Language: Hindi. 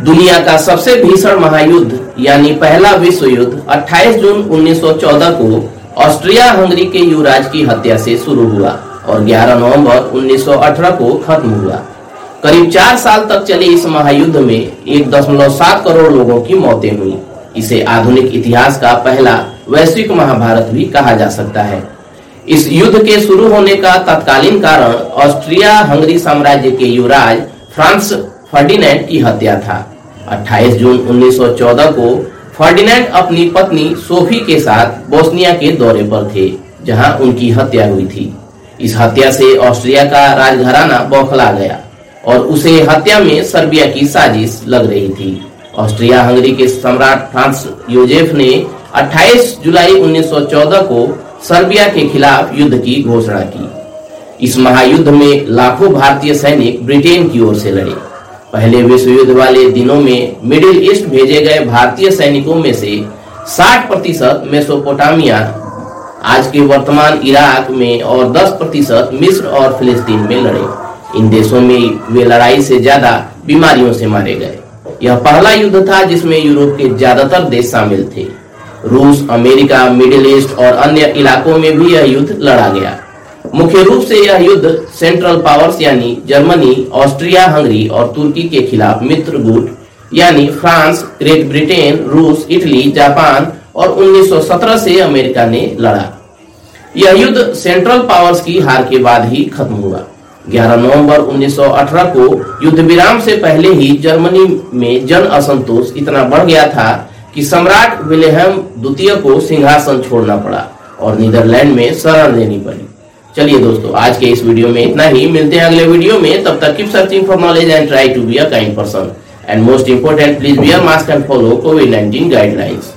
दुनिया का सबसे भीषण महायुद्ध, यानी पहला विश्व युद्ध 28 जून 1914 को ऑस्ट्रिया हंगरी के युवराज की हत्या से शुरू हुआ और 11 नवंबर 1918 को खत्म हुआ। करीब चार साल तक चले इस महायुद्ध में एक दशमलव सात करोड़ लोगों की मौतें हुई। इसे आधुनिक इतिहास का पहला वैश्विक महाभारत भी कहा जा सकता है। इस युद्ध के शुरू होने का तत्कालीन कारण ऑस्ट्रिया हंगरी साम्राज्य के युवराज फ्रांस फर्डिनेंड की हत्या था। 28 जून 1914 को फर्डिनेंड अपनी पत्नी सोफी के साथ बोस्निया के दौरे पर थे, जहाँ उनकी हत्या हुई थी। इस हत्या से ऑस्ट्रिया का राजघराना बौखला गया और उसे हत्या में सर्बिया की साजिश लग रही थी। ऑस्ट्रिया हंगरी के सम्राट फ्रांस योजेफ ने 28 जुलाई 1914 को सर्बिया के खिलाफ युद्ध की घोषणा की। इस महायुद्ध में लाखों भारतीय सैनिक ब्रिटेन की ओर से लड़े। पहले विश्व युद्ध वाले दिनों में मिडिल ईस्ट भेजे गए भारतीय सैनिकों में से 60 प्रतिशत मेसोपोटामिया, आज के वर्तमान इराक में और 10 प्रतिशत मिस्र और फिलिस्तीन में लड़े। इन देशों में वे लड़ाई से ज़्यादा बीमारियों से मारे गए। यह पहला युद्ध था जिसमें यूरोप के ज़्यादातर देश शामिल थे। रूस, अमेरिका, मिडिल ईस्ट और अन्य इलाकों में भी यह युद्ध लड़ा गया। मुख्य रूप से यह युद्ध सेंट्रल पावर्स यानी जर्मनी ऑस्ट्रिया हंगरी और तुर्की के खिलाफ मित्र गुट, यानी फ्रांस ग्रेट ब्रिटेन रूस इटली जापान और 1917 से अमेरिका ने लड़ा। यह युद्ध सेंट्रल पावर्स की हार के बाद ही खत्म हुआ। 11 नवंबर 1918 को युद्ध विराम से पहले ही जर्मनी में जन असंतोष इतना बढ़ गया था कि सम्राट विलेहम द्वितीय को सिंहासन छोड़ना पड़ा और नीदरलैंड में शरण लेनी पड़ी। चलिए दोस्तों, आज के इस वीडियो में इतना ही। मिलते हैं अगले वीडियो में। तब तक keep searching for knowledge and try to be a kind person and most important please be mask and follow Covid nineteen guidelines